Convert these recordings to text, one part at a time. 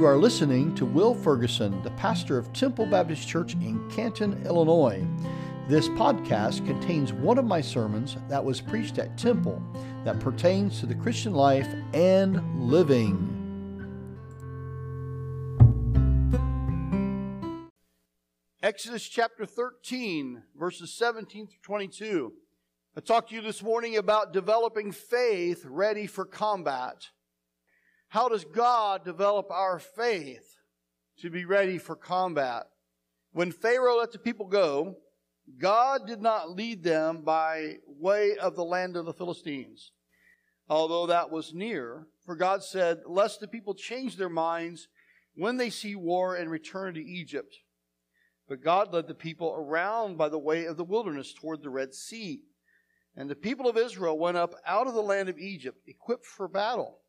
You are listening to Will Ferguson, the pastor of Temple Baptist Church in Canton, Illinois. This podcast contains one of my sermons that was preached at Temple that pertains to the Christian life and living. Exodus chapter 13, verses 17 through 22. I talked to you this morning about developing faith ready for combat. How does God develop our faith to be ready for combat? When Pharaoh let the people go, God did not lead them by way of the land of the Philistines, although that was near. For God said, Lest the people change their minds when they see war and return to Egypt. But God led the people around by the way of the wilderness toward the Red Sea. And the people of Israel went up out of the land of Egypt, equipped for battle.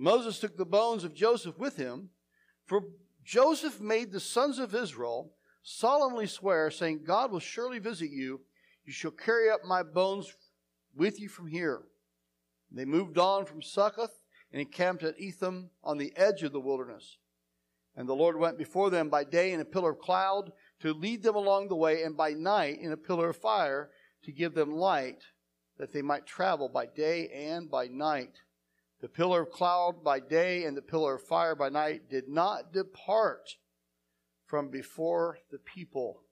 Moses took the bones of Joseph with him, for Joseph made the sons of Israel solemnly swear, saying, God will surely visit you. You shall carry up my bones with you from here. They moved on from Succoth and encamped at Etham on the edge of the wilderness. And the Lord went before them by day in a pillar of cloud to lead them along the way, and by night in a pillar of fire to give them light, that they might travel by day and by night. The pillar of cloud by day and the pillar of fire by night did not depart from before the people.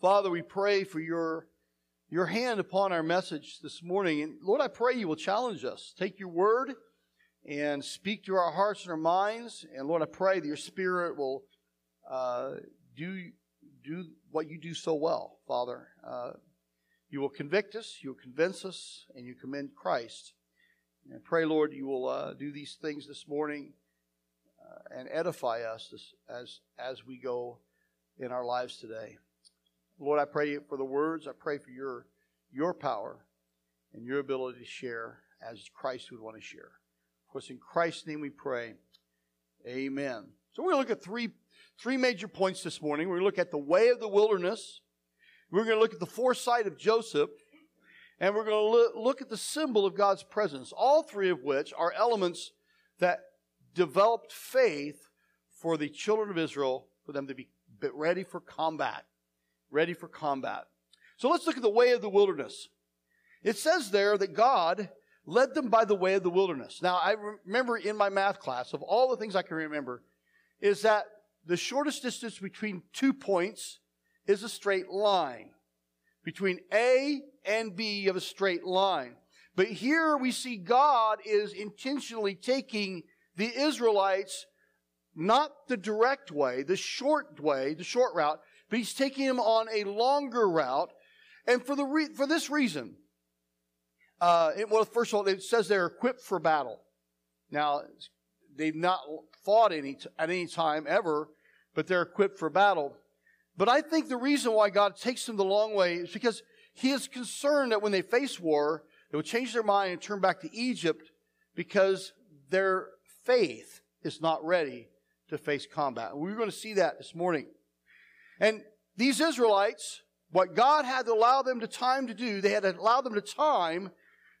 Father, we pray for your, your hand upon our message this morning. And Lord, I pray you will challenge us. Take your word and speak to our hearts and our minds. And Lord, I pray that your spirit will uh, do, do what you do so well, Father. Uh, you will convict us, you will convince us, and you commend Christ. And pray, Lord, you will uh, do these things this morning uh, and edify us as, as we go in our lives today. Lord, I pray for the words. I pray for your, your power and your ability to share as Christ would want to share. Of course, in Christ's name we pray. Amen. So we're going to look at three, three major points this morning. We're going to look at the way of the wilderness. We're going to look at the foresight of Joseph and we're going to look at the symbol of God's presence, all three of which are elements that developed faith for the children of Israel, for them to be ready for combat. Ready for combat. So let's look at the way of the wilderness. It says there that God led them by the way of the wilderness. Now, I remember in my math class, of all the things I can remember, is that the shortest distance between two points is a straight line between A and be of a straight line. But here we see God is intentionally taking the Israelites not the direct way, the short way, the short route, but he's taking them on a longer route. And for the re- for this reason, uh, it, well, first of all, it says they're equipped for battle. Now, they've not fought any t- at any time ever, but they're equipped for battle. But I think the reason why God takes them the long way is because He is concerned that when they face war, they will change their mind and turn back to Egypt because their faith is not ready to face combat. We're going to see that this morning. And these Israelites, what God had to allow them to time to do, they had to allow them to time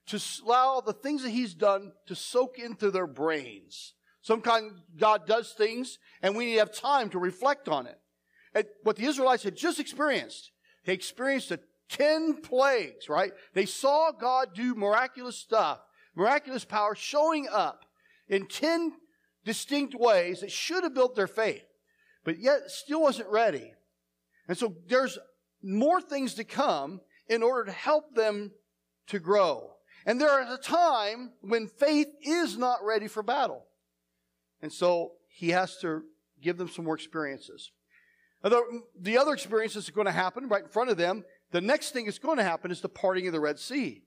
to allow the things that He's done to soak into their brains. Sometimes God does things and we need to have time to reflect on it at what the Israelites had just experienced. They experienced the 10 plagues, right? They saw God do miraculous stuff, miraculous power showing up in 10 distinct ways that should have built their faith, but yet still wasn't ready. And so there's more things to come in order to help them to grow. And there is a time when faith is not ready for battle. And so he has to give them some more experiences. The, the other experience that's going to happen right in front of them, the next thing that's going to happen is the parting of the Red Sea.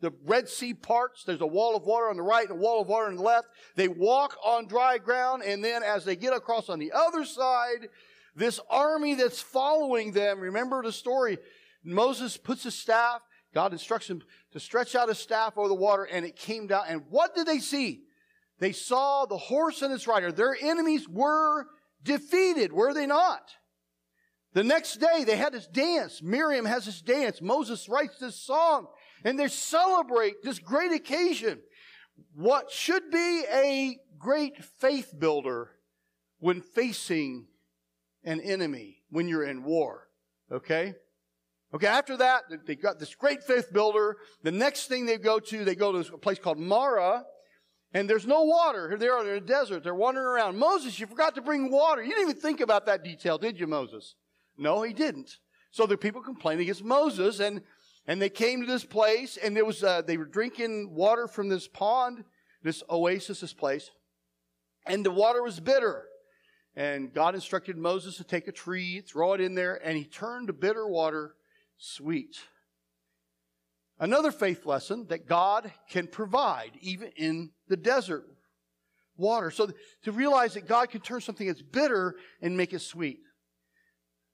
The Red Sea parts, there's a wall of water on the right and a wall of water on the left. They walk on dry ground, and then as they get across on the other side, this army that's following them, remember the story, Moses puts his staff, God instructs him to stretch out his staff over the water, and it came down. And what did they see? They saw the horse and its rider. Their enemies were defeated, were they not? The next day they had this dance. Miriam has this dance. Moses writes this song and they celebrate this great occasion. What should be a great faith builder when facing an enemy, when you're in war. Okay? Okay, after that, they've got this great faith builder. The next thing they go to, they go to a place called Marah, and there's no water. Here they are in a desert. They're wandering around. Moses, you forgot to bring water. You didn't even think about that detail, did you, Moses? No, he didn't. So the people complained against Moses, and and they came to this place, and there was uh, they were drinking water from this pond, this oasis, this place, and the water was bitter. And God instructed Moses to take a tree, throw it in there, and he turned the bitter water sweet. Another faith lesson that God can provide even in the desert water. So to realize that God can turn something that's bitter and make it sweet.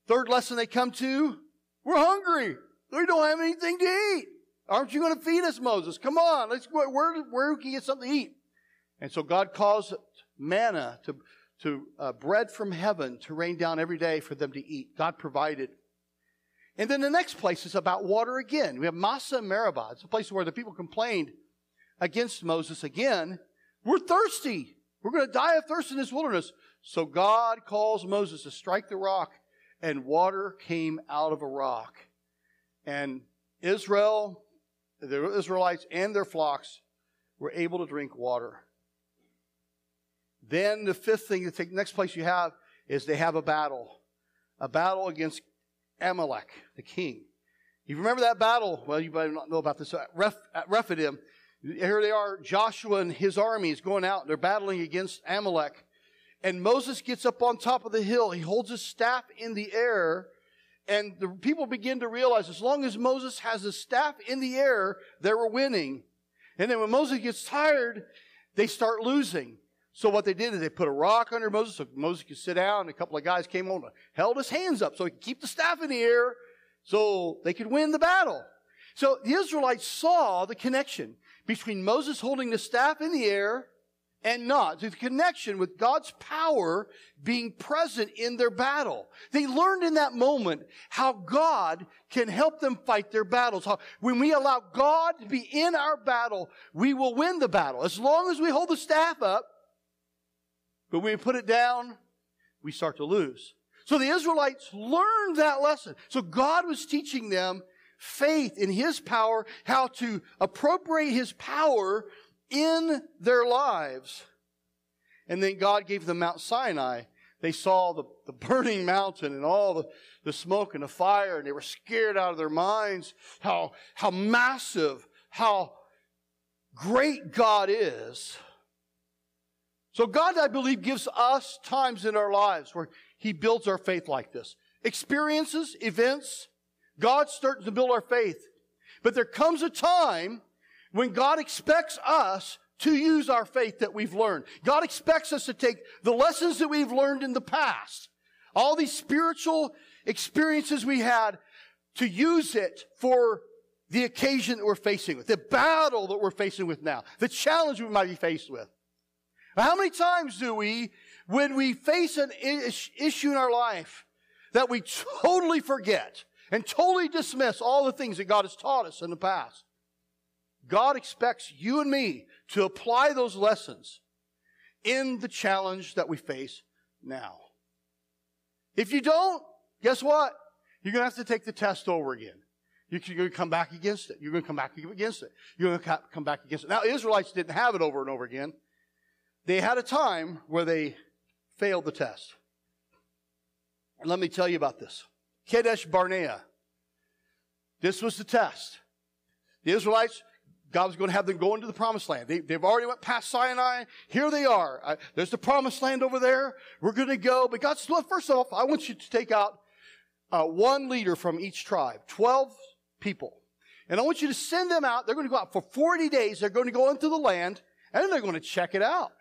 Third lesson they come to, we're hungry. We don't have anything to eat. Aren't you going to feed us, Moses? Come on, let's go. Where, where can we get something to eat? And so God caused manna to, to uh, bread from heaven to rain down every day for them to eat. God provided. And then the next place is about water again. We have Massah and Meribah. It's a place where the people complained against Moses again. We're thirsty. We're going to die of thirst in this wilderness. So God calls Moses to strike the rock, and water came out of a rock. And Israel, the Israelites and their flocks were able to drink water. Then the fifth thing, the next place you have is they have a battle. A battle against Amalek, the king. You remember that battle? Well, you might not know about this. At, Reph- at Rephidim, here they are, Joshua and his army is going out. They're battling against Amalek. And Moses gets up on top of the hill. He holds his staff in the air. And the people begin to realize as long as Moses has his staff in the air, they were winning. And then when Moses gets tired, they start losing. So what they did is they put a rock under Moses so Moses could sit down. And a couple of guys came on, held his hands up so he could keep the staff in the air so they could win the battle. So the Israelites saw the connection between Moses holding the staff in the air and not. The connection with God's power being present in their battle. They learned in that moment how God can help them fight their battles. How when we allow God to be in our battle, we will win the battle. As long as we hold the staff up, but when we put it down, we start to lose. So the Israelites learned that lesson. So God was teaching them faith in His power, how to appropriate His power in their lives. And then God gave them Mount Sinai. They saw the, the burning mountain and all the, the smoke and the fire, and they were scared out of their minds how, how massive, how great God is. So God, I believe, gives us times in our lives where He builds our faith like this. Experiences, events, God starts to build our faith. But there comes a time when God expects us to use our faith that we've learned. God expects us to take the lessons that we've learned in the past, all these spiritual experiences we had, to use it for the occasion that we're facing with, the battle that we're facing with now, the challenge we might be faced with. How many times do we, when we face an issue in our life, that we totally forget and totally dismiss all the things that God has taught us in the past? God expects you and me to apply those lessons in the challenge that we face now. If you don't, guess what? You're going to have to take the test over again. You're going to come back against it. You're going to come back against it. You're going to come back against it. Now, Israelites didn't have it over and over again. They had a time where they failed the test. And let me tell you about this. Kadesh Barnea. This was the test. The Israelites, God was going to have them go into the promised land. They, have already went past Sinai. Here they are. Uh, there's the promised land over there. We're going to go. But God said, first off, I want you to take out uh, one leader from each tribe, 12 people. And I want you to send them out. They're going to go out for 40 days. They're going to go into the land and they're going to check it out.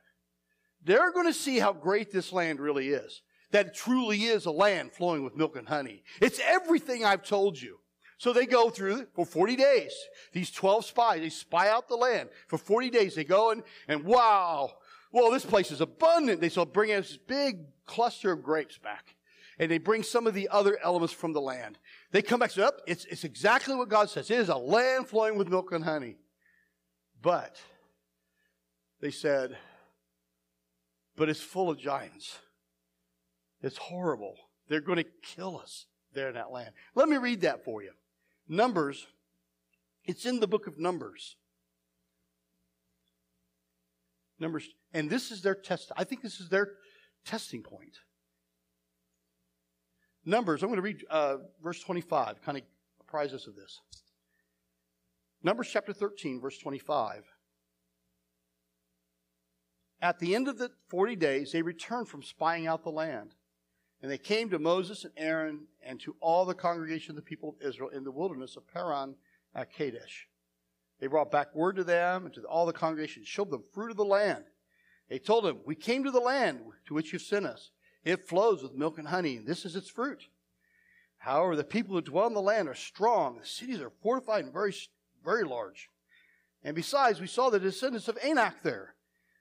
They're going to see how great this land really is. That it truly is a land flowing with milk and honey. It's everything I've told you. So they go through for 40 days. These 12 spies, they spy out the land. For 40 days they go and, and wow, well, this place is abundant. They so bring us this big cluster of grapes back. And they bring some of the other elements from the land. They come back and say, up, it's, it's exactly what God says. It is a land flowing with milk and honey. But they said, but it's full of giants. It's horrible. They're going to kill us there in that land. Let me read that for you. Numbers, it's in the book of Numbers. Numbers, and this is their test. I think this is their testing point. Numbers, I'm going to read uh, verse 25, kind of apprise us of this. Numbers chapter 13, verse 25. At the end of the 40 days, they returned from spying out the land. And they came to Moses and Aaron and to all the congregation of the people of Israel in the wilderness of Paran at Kadesh. They brought back word to them and to all the congregation, showed them fruit of the land. They told them, We came to the land to which you've sent us. It flows with milk and honey, and this is its fruit. However, the people who dwell in the land are strong. The cities are fortified and very, very large. And besides, we saw the descendants of Anak there.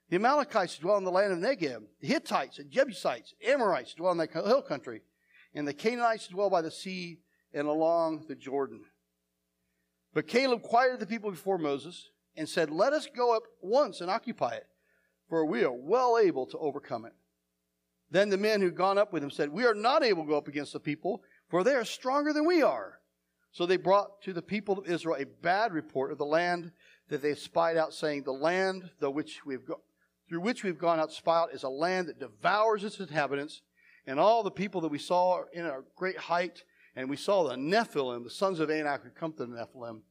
The Amalekites dwell in the land of Negeb. The Hittites and Jebusites, Amorites dwell in the hill country. And the Canaanites dwell by the sea and along the Jordan. But Caleb quieted the people before Moses and said, Let us go up once and occupy it, for we are well able to overcome it. Then the men who had gone up with him said, We are not able to go up against the people, for they are stronger than we are. So they brought to the people of Israel a bad report of the land that they spied out, saying, The land though which we have through which we've gone out to spy is a land that devours its inhabitants, and all the people that we saw in our great height, and we saw the Nephilim, the sons of Anak who come to the Nephilim,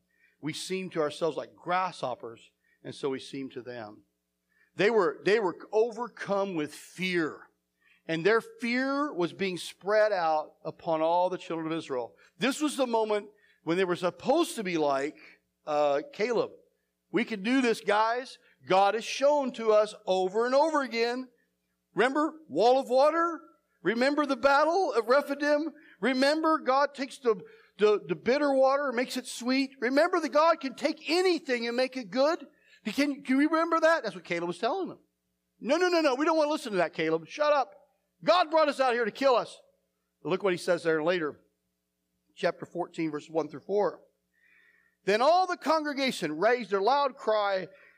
we seemed to ourselves like grasshoppers, and so we seemed to them. They were, they were overcome with fear. And their fear was being spread out upon all the children of Israel. This was the moment when they were supposed to be like uh, Caleb. We can do this, guys. God has shown to us over and over again. Remember, wall of water? Remember the battle of Rephidim? Remember, God takes the, the, the bitter water and makes it sweet? Remember that God can take anything and make it good? Can, can you remember that? That's what Caleb was telling them. No, no, no, no. We don't want to listen to that, Caleb. Shut up. God brought us out here to kill us. But look what he says there later. Chapter 14, verse 1 through 4. Then all the congregation raised their loud cry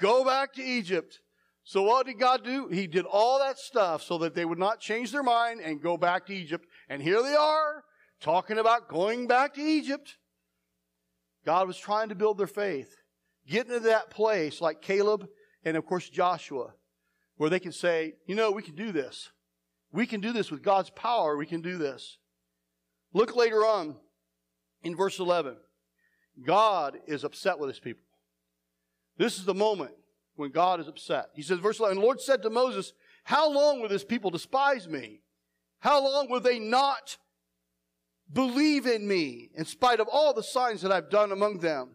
Go back to Egypt. So what did God do? He did all that stuff so that they would not change their mind and go back to Egypt. And here they are talking about going back to Egypt. God was trying to build their faith, getting to that place like Caleb and of course Joshua, where they can say, you know, we can do this. We can do this with God's power. We can do this. Look later on in verse 11. God is upset with his people. This is the moment when God is upset. He says, verse 11, the Lord said to Moses, How long will this people despise me? How long will they not believe in me in spite of all the signs that I've done among them?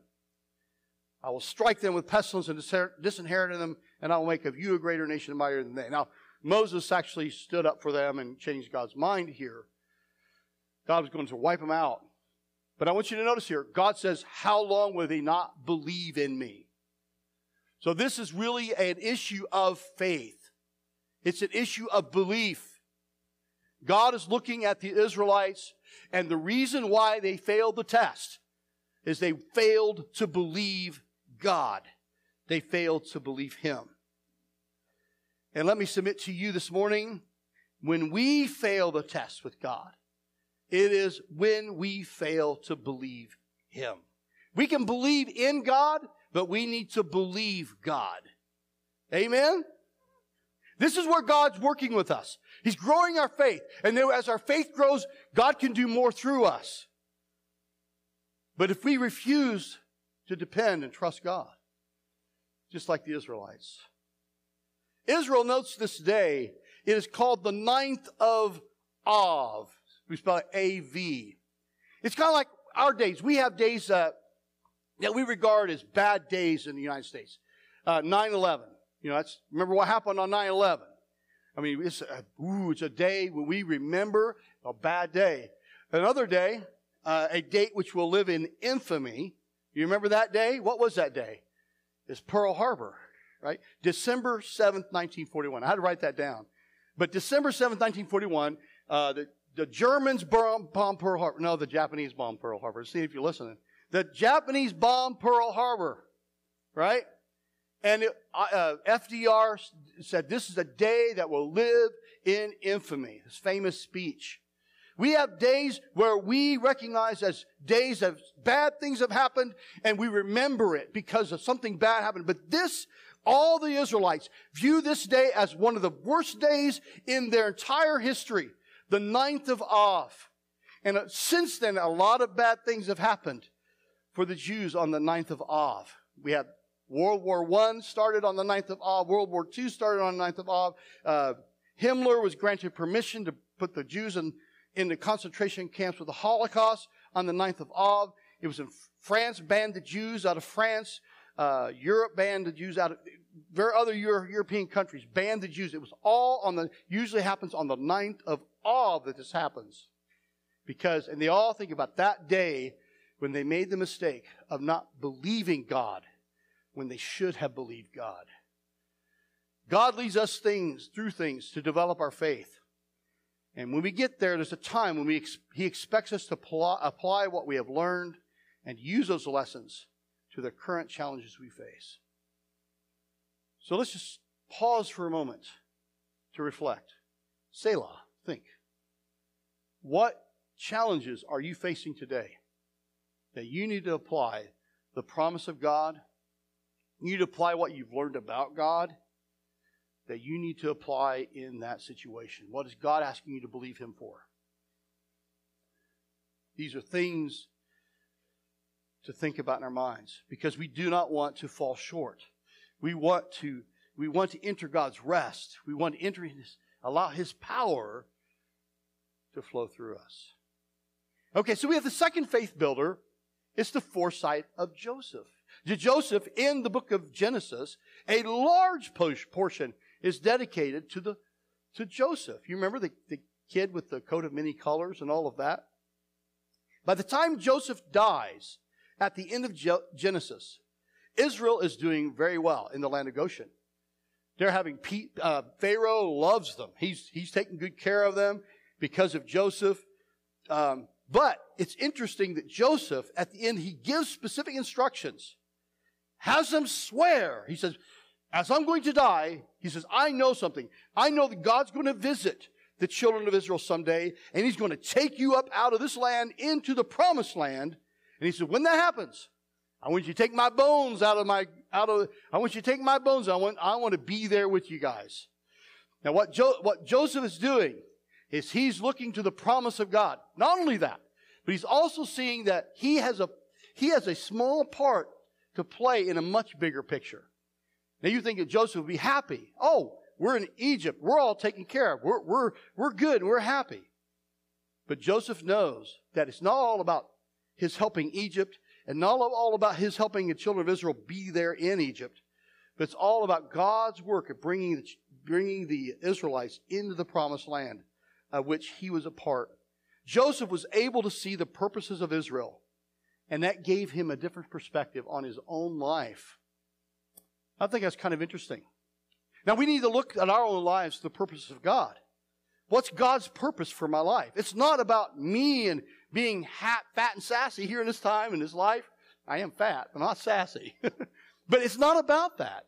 I will strike them with pestilence and disinherit them, and I will make of you a greater nation and mightier than they. Now, Moses actually stood up for them and changed God's mind here. God was going to wipe them out. But I want you to notice here, God says, How long will they not believe in me? So this is really an issue of faith. It's an issue of belief. God is looking at the Israelites and the reason why they failed the test is they failed to believe God. They failed to believe Him. And let me submit to you this morning, when we fail the test with God, it is when we fail to believe Him. We can believe in God, but we need to believe God. Amen? This is where God's working with us. He's growing our faith. And then as our faith grows, God can do more through us. But if we refuse to depend and trust God, just like the Israelites, Israel notes this day, it is called the ninth of Av. We spell it A-V. It's kind of like our days. We have days that that we regard as bad days in the United States. Uh, 9-11. You know, that's, remember what happened on 9-11. I mean, it's a, ooh, it's a day when we remember a bad day. Another day, uh, a date which will live in infamy. You remember that day? What was that day? It's Pearl Harbor, right? December 7th, 1941. I had to write that down. But December 7th, 1941, uh, the, the Germans bombed Pearl Harbor. No, the Japanese bombed Pearl Harbor. See if you're listening. The Japanese bombed Pearl Harbor, right? And it, uh, FDR said, This is a day that will live in infamy. His famous speech. We have days where we recognize as days of bad things have happened and we remember it because of something bad happened. But this, all the Israelites view this day as one of the worst days in their entire history. The ninth of Av. And uh, since then, a lot of bad things have happened for the Jews on the ninth of Av. We have World War I started on the 9th of Av. World War II started on the 9th of Av. Uh, Himmler was granted permission to put the Jews in, in the concentration camps with the Holocaust on the 9th of Av. It was in France, banned the Jews out of France. Uh, Europe banned the Jews out of, there other Euro- European countries banned the Jews. It was all on the, usually happens on the 9th of Av that this happens. Because, and they all think about that day when they made the mistake of not believing God when they should have believed God. God leads us things through things to develop our faith. And when we get there, there's a time when we He expects us to pl- apply what we have learned and use those lessons to the current challenges we face. So let's just pause for a moment to reflect. Selah, think. What challenges are you facing today that you need to apply the promise of God you need to apply what you've learned about God that you need to apply in that situation. What is God asking you to believe Him for? These are things to think about in our minds because we do not want to fall short. We want to, we want to enter God's rest. We want to enter his, allow His power to flow through us. Okay, so we have the second faith builder. It's the foresight of Joseph Joseph in the book of Genesis, a large portion is dedicated to the to Joseph. You remember the, the kid with the coat of many colors and all of that? By the time Joseph dies at the end of Genesis, Israel is doing very well in the land of Goshen. They're having uh, Pharaoh loves them. He's he's taking good care of them because of Joseph. Um, but it's interesting that Joseph, at the end, he gives specific instructions has them swear. He says, as I'm going to die, he says, I know something. I know that God's going to visit the children of Israel someday, and he's going to take you up out of this land into the promised land. And he said, when that happens, I want you to take my bones out of my, out of, I want you to take my bones. I want, I want to be there with you guys. Now what, jo- what Joseph is doing is he's looking to the promise of God. Not only that, but he's also seeing that he has a, he has a small part to play in a much bigger picture. Now you think that Joseph would be happy. Oh, we're in Egypt. We're all taken care of. We're, we're, we're good and we're happy. But Joseph knows that it's not all about his helping Egypt and not all about his helping the children of Israel be there in Egypt, but it's all about God's work of bringing the, bringing the Israelites into the promised land of which he was a part. Joseph was able to see the purposes of Israel and that gave him a different perspective on his own life. I think that's kind of interesting. Now we need to look at our own lives to the purposes of God. What's God's purpose for my life? It's not about me and being hat, fat and sassy here in this time in this life. I am fat, but not sassy. but it's not about that.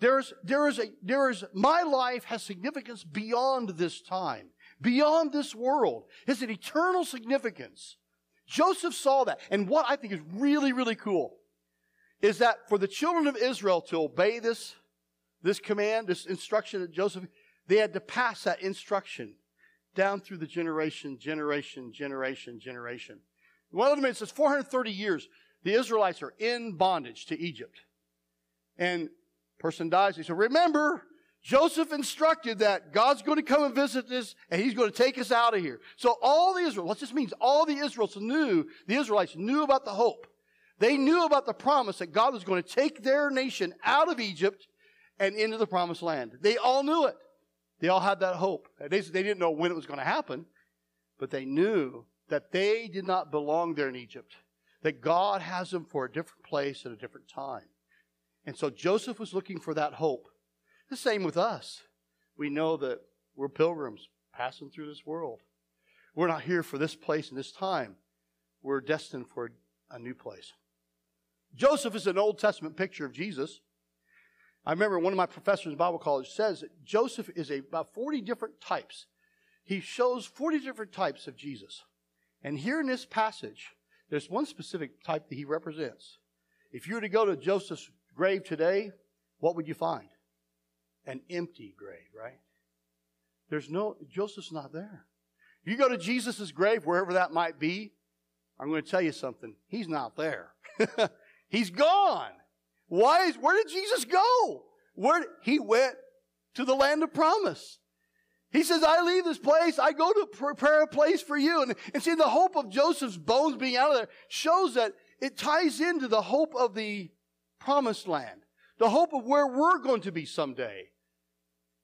There's, there is a, there is, my life has significance beyond this time, beyond this world. has an eternal significance. Joseph saw that. And what I think is really, really cool is that for the children of Israel to obey this, this command, this instruction that Joseph, they had to pass that instruction down through the generation, generation, generation, generation. One of them, it says 430 years, the Israelites are in bondage to Egypt. And person dies, he said, remember, Joseph instructed that God's going to come and visit us and he's going to take us out of here. So all the Israel, what this means, all the Israelites knew, the Israelites knew about the hope. They knew about the promise that God was going to take their nation out of Egypt and into the promised land. They all knew it. They all had that hope. They, they didn't know when it was going to happen, but they knew that they did not belong there in Egypt, that God has them for a different place at a different time. And so Joseph was looking for that hope. The same with us. We know that we're pilgrims passing through this world. We're not here for this place and this time. We're destined for a new place. Joseph is an Old Testament picture of Jesus. I remember one of my professors in Bible college says that Joseph is a, about 40 different types. He shows 40 different types of Jesus. And here in this passage, there's one specific type that he represents. If you were to go to Joseph's grave today, what would you find? An empty grave, right? There's no, Joseph's not there. You go to Jesus' grave, wherever that might be, I'm going to tell you something. He's not there. He's gone. Why is, where did Jesus go? Where, he went to the land of promise. He says, I leave this place. I go to prepare a place for you. And, and see, the hope of Joseph's bones being out of there shows that it ties into the hope of the promised land, the hope of where we're going to be someday.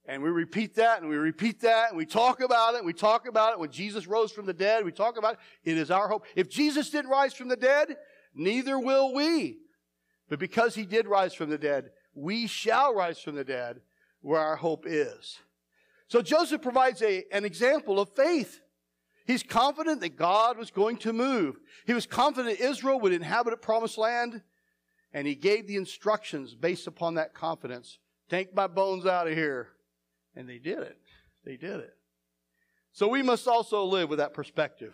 And we repeat that and we repeat that and we talk about it. And we talk about it when Jesus rose from the dead. We talk about it. It is our hope. If Jesus didn't rise from the dead, neither will we. But because he did rise from the dead, we shall rise from the dead where our hope is. So Joseph provides a, an example of faith. He's confident that God was going to move. He was confident Israel would inhabit a promised land. And he gave the instructions based upon that confidence. Take my bones out of here. And they did it. They did it. So we must also live with that perspective.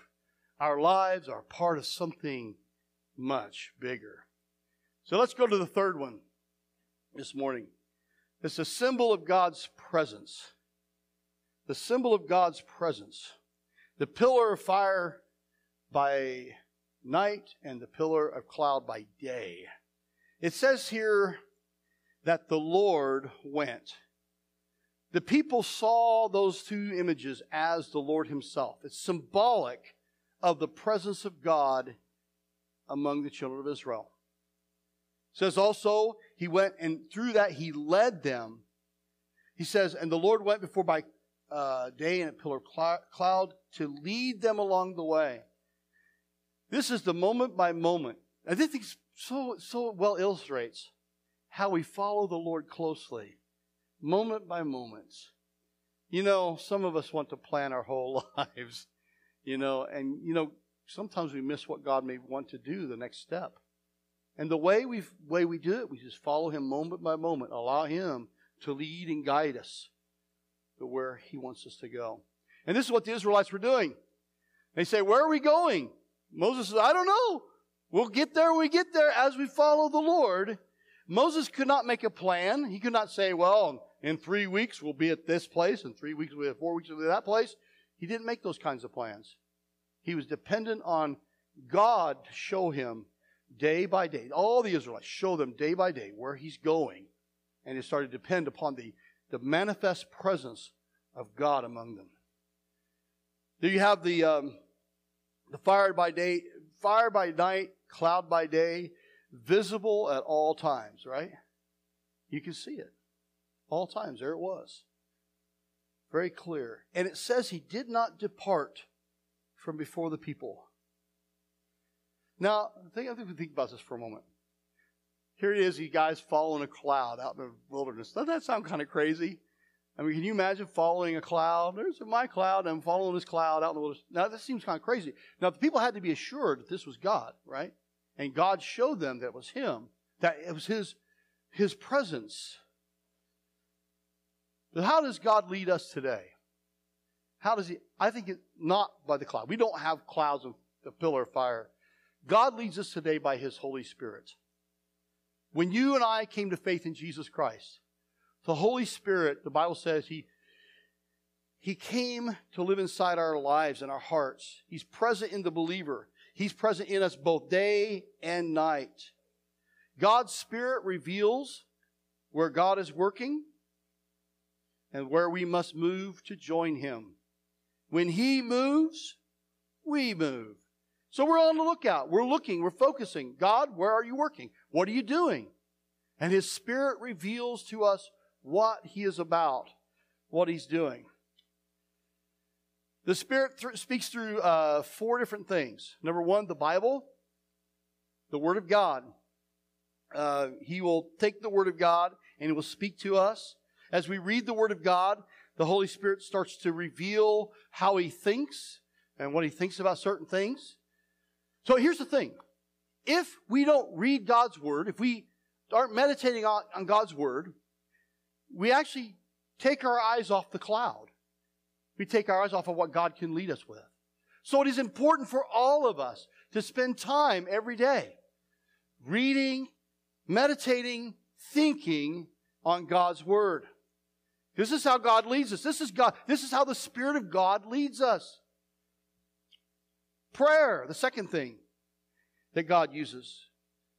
Our lives are part of something much bigger. So let's go to the third one this morning. It's a symbol of God's presence. The symbol of God's presence. The pillar of fire by night and the pillar of cloud by day. It says here that the Lord went. The people saw those two images as the Lord Himself. It's symbolic of the presence of God among the children of Israel. It says also, He went and through that He led them. He says, and the Lord went before by uh, day in a pillar of cloud to lead them along the way. This is the moment by moment. I think so so well illustrates how we follow the Lord closely moment by moment. You know, some of us want to plan our whole lives, you know, and, you know, sometimes we miss what God may want to do the next step. And the way we way we do it, we just follow Him moment by moment, allow Him to lead and guide us to where He wants us to go. And this is what the Israelites were doing. They say, Where are we going? Moses says, I don't know. We'll get there we get there as we follow the Lord. Moses could not make a plan. He could not say, Well, in three weeks we'll be at this place, in three weeks we'll be at four weeks we'll be at that place. He didn't make those kinds of plans. He was dependent on God to show him day by day. All the Israelites show them day by day where he's going. And he started to depend upon the, the manifest presence of God among them. There you have the, um, the fire by day, fire by night, cloud by day, visible at all times, right? You can see it all times. There it was. Very clear. And it says he did not depart from before the people. Now, think, I think we think about this for a moment. Here it is, you guys following a cloud out in the wilderness. Doesn't that sound kind of crazy? I mean, can you imagine following a cloud? There's my cloud, I'm following this cloud out in the wilderness. Now, this seems kind of crazy. Now, the people had to be assured that this was God, right? And God showed them that it was Him, that it was His, His presence. But how does God lead us today? How does He? I think it not by the cloud. We don't have clouds of the pillar of fire. God leads us today by His Holy Spirit. When you and I came to faith in Jesus Christ, the Holy Spirit, the Bible says, He he came to live inside our lives and our hearts. He's present in the believer. He's present in us both day and night. God's Spirit reveals where God is working and where we must move to join Him. When He moves, we move. So we're on the lookout. We're looking, we're focusing. God, where are you working? What are you doing? And His Spirit reveals to us what He is about, what He's doing. The Spirit th- speaks through uh, four different things. Number one, the Bible, the Word of God. Uh, he will take the Word of God and He will speak to us. As we read the Word of God, the Holy Spirit starts to reveal how He thinks and what He thinks about certain things. So here's the thing. If we don't read God's Word, if we aren't meditating on, on God's Word, we actually take our eyes off the cloud. We take our eyes off of what God can lead us with. So it is important for all of us to spend time every day reading, meditating, thinking on God's Word. This is how God leads us. This is God. This is how the Spirit of God leads us. Prayer, the second thing that God uses.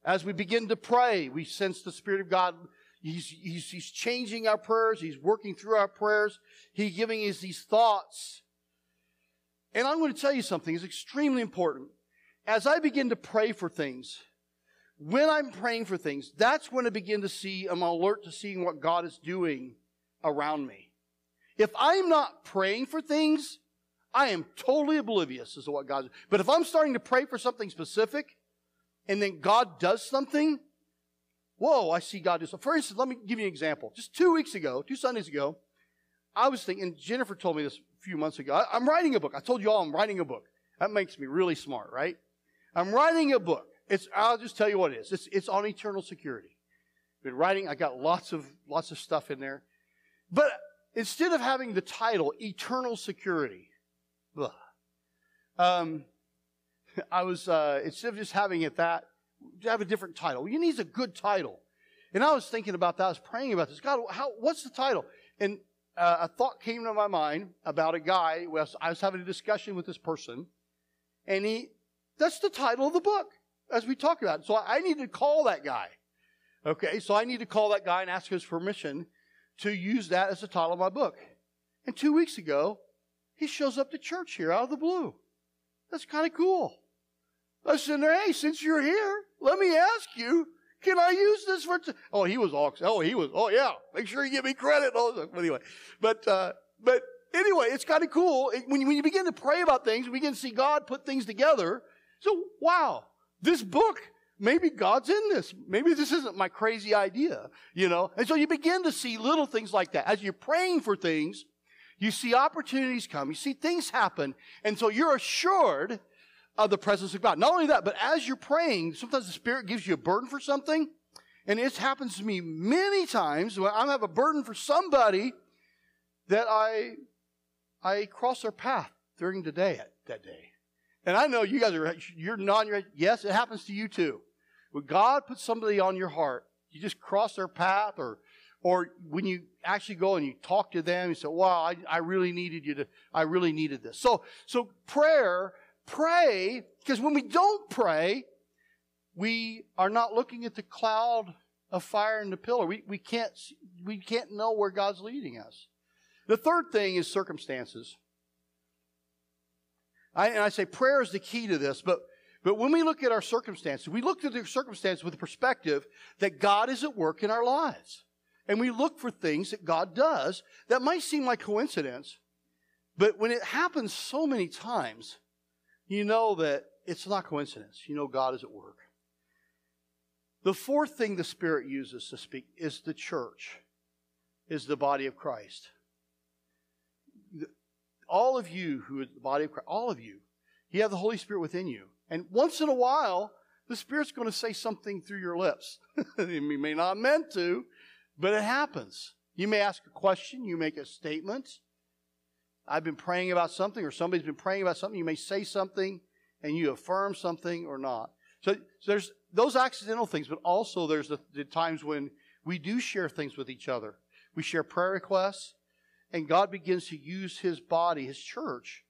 As we begin to pray, we sense the Spirit of God. He's, he's, he's changing our prayers. He's working through our prayers. He's giving us these thoughts. And I'm going to tell you something. It's extremely important. As I begin to pray for things, when I'm praying for things, that's when I begin to see, I'm alert to seeing what God is doing around me. If I'm not praying for things, I am totally oblivious as to what God's. But if I'm starting to pray for something specific, and then God does something, whoa, I see God do something. For instance, let me give you an example. Just two weeks ago, two Sundays ago, I was thinking, Jennifer told me this a few months ago. I, I'm writing a book. I told you all I'm writing a book. That makes me really smart, right? I'm writing a book. It's, I'll just tell you what it is. It's, it's on eternal security. I've Been writing, I got lots of, lots of stuff in there. But instead of having the title, Eternal Security, um, I was, uh, instead of just having it that, have a different title. You need a good title. And I was thinking about that. I was praying about this. God, how, what's the title? And uh, a thought came to my mind about a guy. I was having a discussion with this person, and he, that's the title of the book as we talk about. So I need to call that guy. Okay, so I need to call that guy and ask his permission to use that as the title of my book. And two weeks ago, he shows up to church here out of the blue. That's kind of cool. I said, hey, since you're here, let me ask you, can I use this for? T-? Oh, he was all. Oh, he was. Oh, yeah. Make sure you give me credit. Oh, anyway, but uh, but anyway, it's kind of cool when you, when you begin to pray about things. We begin to see God put things together. So, wow, this book. Maybe God's in this. Maybe this isn't my crazy idea, you know. And so you begin to see little things like that as you're praying for things. You see opportunities come. You see things happen, and so you're assured of the presence of God. Not only that, but as you're praying, sometimes the Spirit gives you a burden for something. And it happens to me many times when I have a burden for somebody that I, I cross their path during the day that day. And I know you guys are, you're nodding your head. Yes, it happens to you too. When God puts somebody on your heart, you just cross their path or, or when you actually go and you talk to them, you say, wow, I, I really needed you to, I really needed this. So, so prayer pray, because when we don't pray, we are not looking at the cloud of fire and the pillar. We, we, can't, we can't know where God's leading us. The third thing is circumstances. I, and I say prayer is the key to this, but, but when we look at our circumstances, we look at the circumstances with the perspective that God is at work in our lives. And we look for things that God does that might seem like coincidence, but when it happens so many times, you know that it's not coincidence. You know God is at work. The fourth thing the Spirit uses to speak is the church, is the body of Christ. All of you who are the body of Christ, all of you, you have the Holy Spirit within you. And once in a while, the Spirit's going to say something through your lips. you may not meant to, but it happens. You may ask a question, you make a statement, I've been praying about something, or somebody's been praying about something. You may say something and you affirm something or not. So, so there's those accidental things, but also there's the, the times when we do share things with each other. We share prayer requests, and God begins to use His body, His church,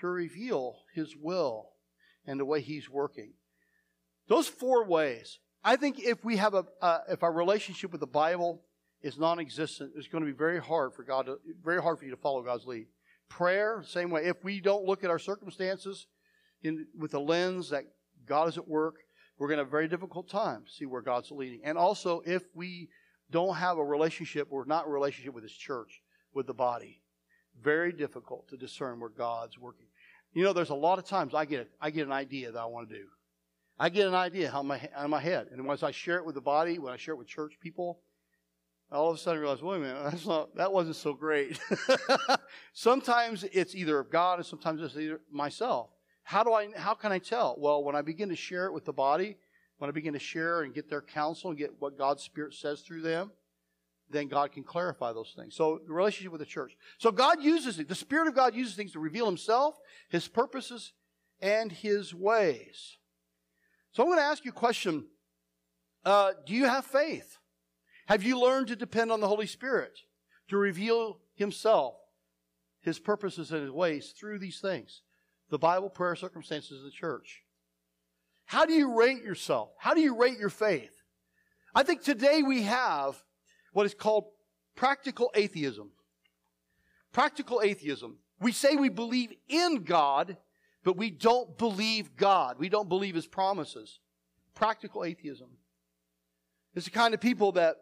to reveal His will and the way He's working. Those four ways. I think if we have a, uh, if our relationship with the Bible is non-existent, it's going to be very hard for God to, very hard for you to follow God's lead. Prayer, same way. If we don't look at our circumstances in, with the lens that God is at work, we're going to have a very difficult time see where God's leading. And also, if we don't have a relationship, we're not in a relationship with His church, with the body. Very difficult to discern where God's working. You know, there's a lot of times I get I get an idea that I want to do. I get an idea how my on my head, and once I share it with the body, when I share it with church people, all of a sudden I wait a minute, that's not that wasn't so great. sometimes it's either of God, and sometimes it's either myself. How do I? How can I tell? Well, when I begin to share it with the body, when I begin to share and get their counsel and get what God's Spirit says through them, then God can clarify those things. So the relationship with the church. So God uses it. The Spirit of God uses things to reveal Himself, His purposes, and His ways. So I'm going to ask you a question. Uh, do you have faith? Have you learned to depend on the Holy Spirit to reveal Himself, His purposes, and His ways through these things? The Bible, prayer, circumstances, of the church. How do you rate yourself? How do you rate your faith? I think today we have what is called practical atheism. Practical atheism. We say we believe in God, but we don't believe God. We don't believe His promises. Practical atheism. It's the kind of people that,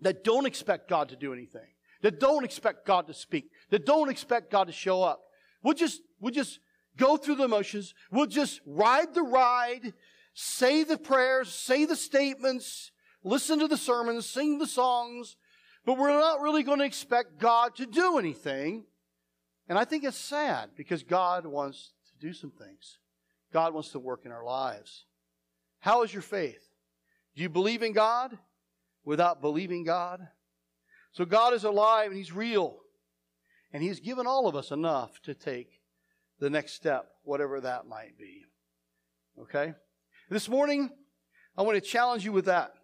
that don't expect God to do anything, that don't expect God to speak, that don't expect God to show up. We'll just, we'll just go through the motions. We'll just ride the ride, say the prayers, say the statements, listen to the sermons, sing the songs, but we're not really going to expect God to do anything. And I think it's sad because God wants to do some things. God wants to work in our lives. How is your faith? Do you believe in God without believing God? So God is alive and He's real. And He's given all of us enough to take the next step, whatever that might be. Okay? This morning, I want to challenge you with that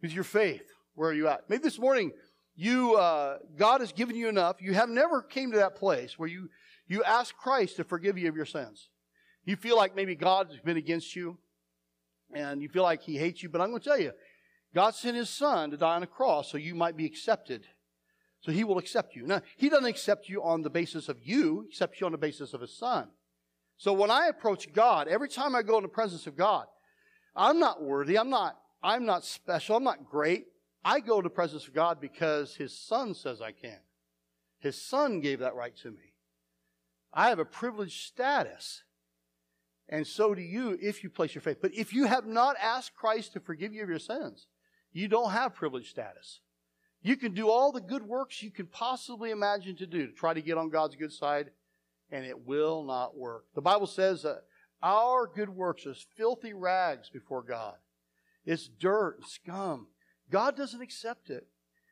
with your faith. Where are you at? Maybe this morning you uh, God has given you enough. You have never came to that place where you you ask Christ to forgive you of your sins. You feel like maybe God has been against you, and you feel like He hates you. But I'm going to tell you, God sent His Son to die on a cross so you might be accepted. So He will accept you. Now He doesn't accept you on the basis of you; He accepts you on the basis of His Son. So when I approach God, every time I go in the presence of God, I'm not worthy. I'm not I'm not special. I'm not great. I go to the presence of God because His Son says I can. His Son gave that right to me. I have a privileged status. And so do you if you place your faith. But if you have not asked Christ to forgive you of your sins, you don't have privileged status. You can do all the good works you can possibly imagine to do to try to get on God's good side, and it will not work. The Bible says that our good works are filthy rags before God. It's dirt and scum. God doesn't accept it.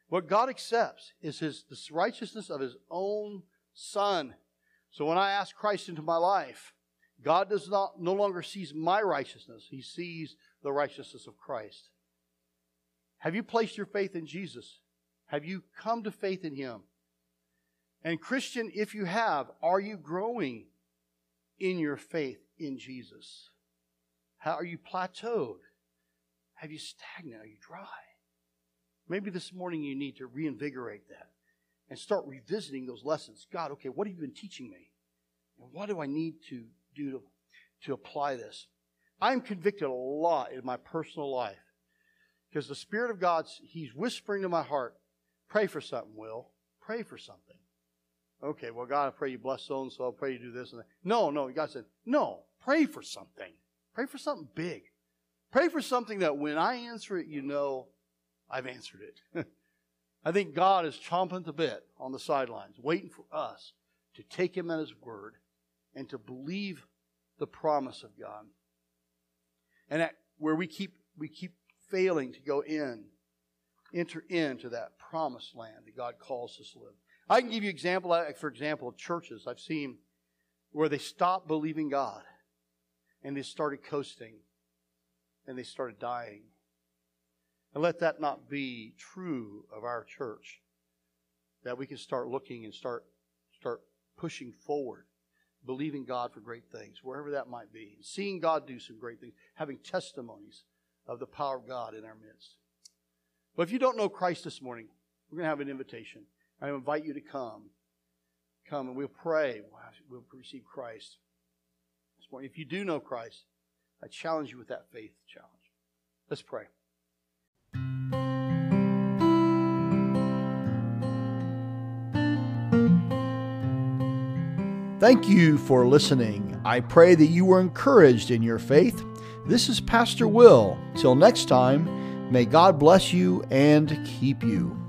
What God accepts is his the righteousness of his own son. So when I ask Christ into my life, God does not no longer sees my righteousness. He sees the righteousness of Christ. Have you placed your faith in Jesus? Have you come to faith in him? And Christian, if you have, are you growing in your faith in Jesus? How are you plateaued? Have you stagnant? Are you dry? Maybe this morning you need to reinvigorate that and start revisiting those lessons. God, okay, what have you been teaching me? And what do I need to do to, to apply this? I'm convicted a lot in my personal life because the Spirit of God, He's whispering to my heart, pray for something, Will. Pray for something. Okay, well, God, I pray you bless so and so. I pray you do this and that. No, no. God said, no, pray for something. Pray for something big. Pray for something that when I answer it, you know I've answered it. I think God is chomping the bit on the sidelines, waiting for us to take Him at His word and to believe the promise of God. And at, where we keep we keep failing to go in, enter into that promised land that God calls us to live. I can give you example, for example, of churches I've seen where they stopped believing God and they started coasting and they started dying. And let that not be true of our church. That we can start looking and start start pushing forward, believing God for great things, wherever that might be. Seeing God do some great things, having testimonies of the power of God in our midst. But if you don't know Christ this morning, we're going to have an invitation. I invite you to come. Come and we'll pray. We'll receive Christ this morning. If you do know Christ, I challenge you with that faith challenge. Let's pray. Thank you for listening. I pray that you were encouraged in your faith. This is Pastor Will. Till next time, may God bless you and keep you.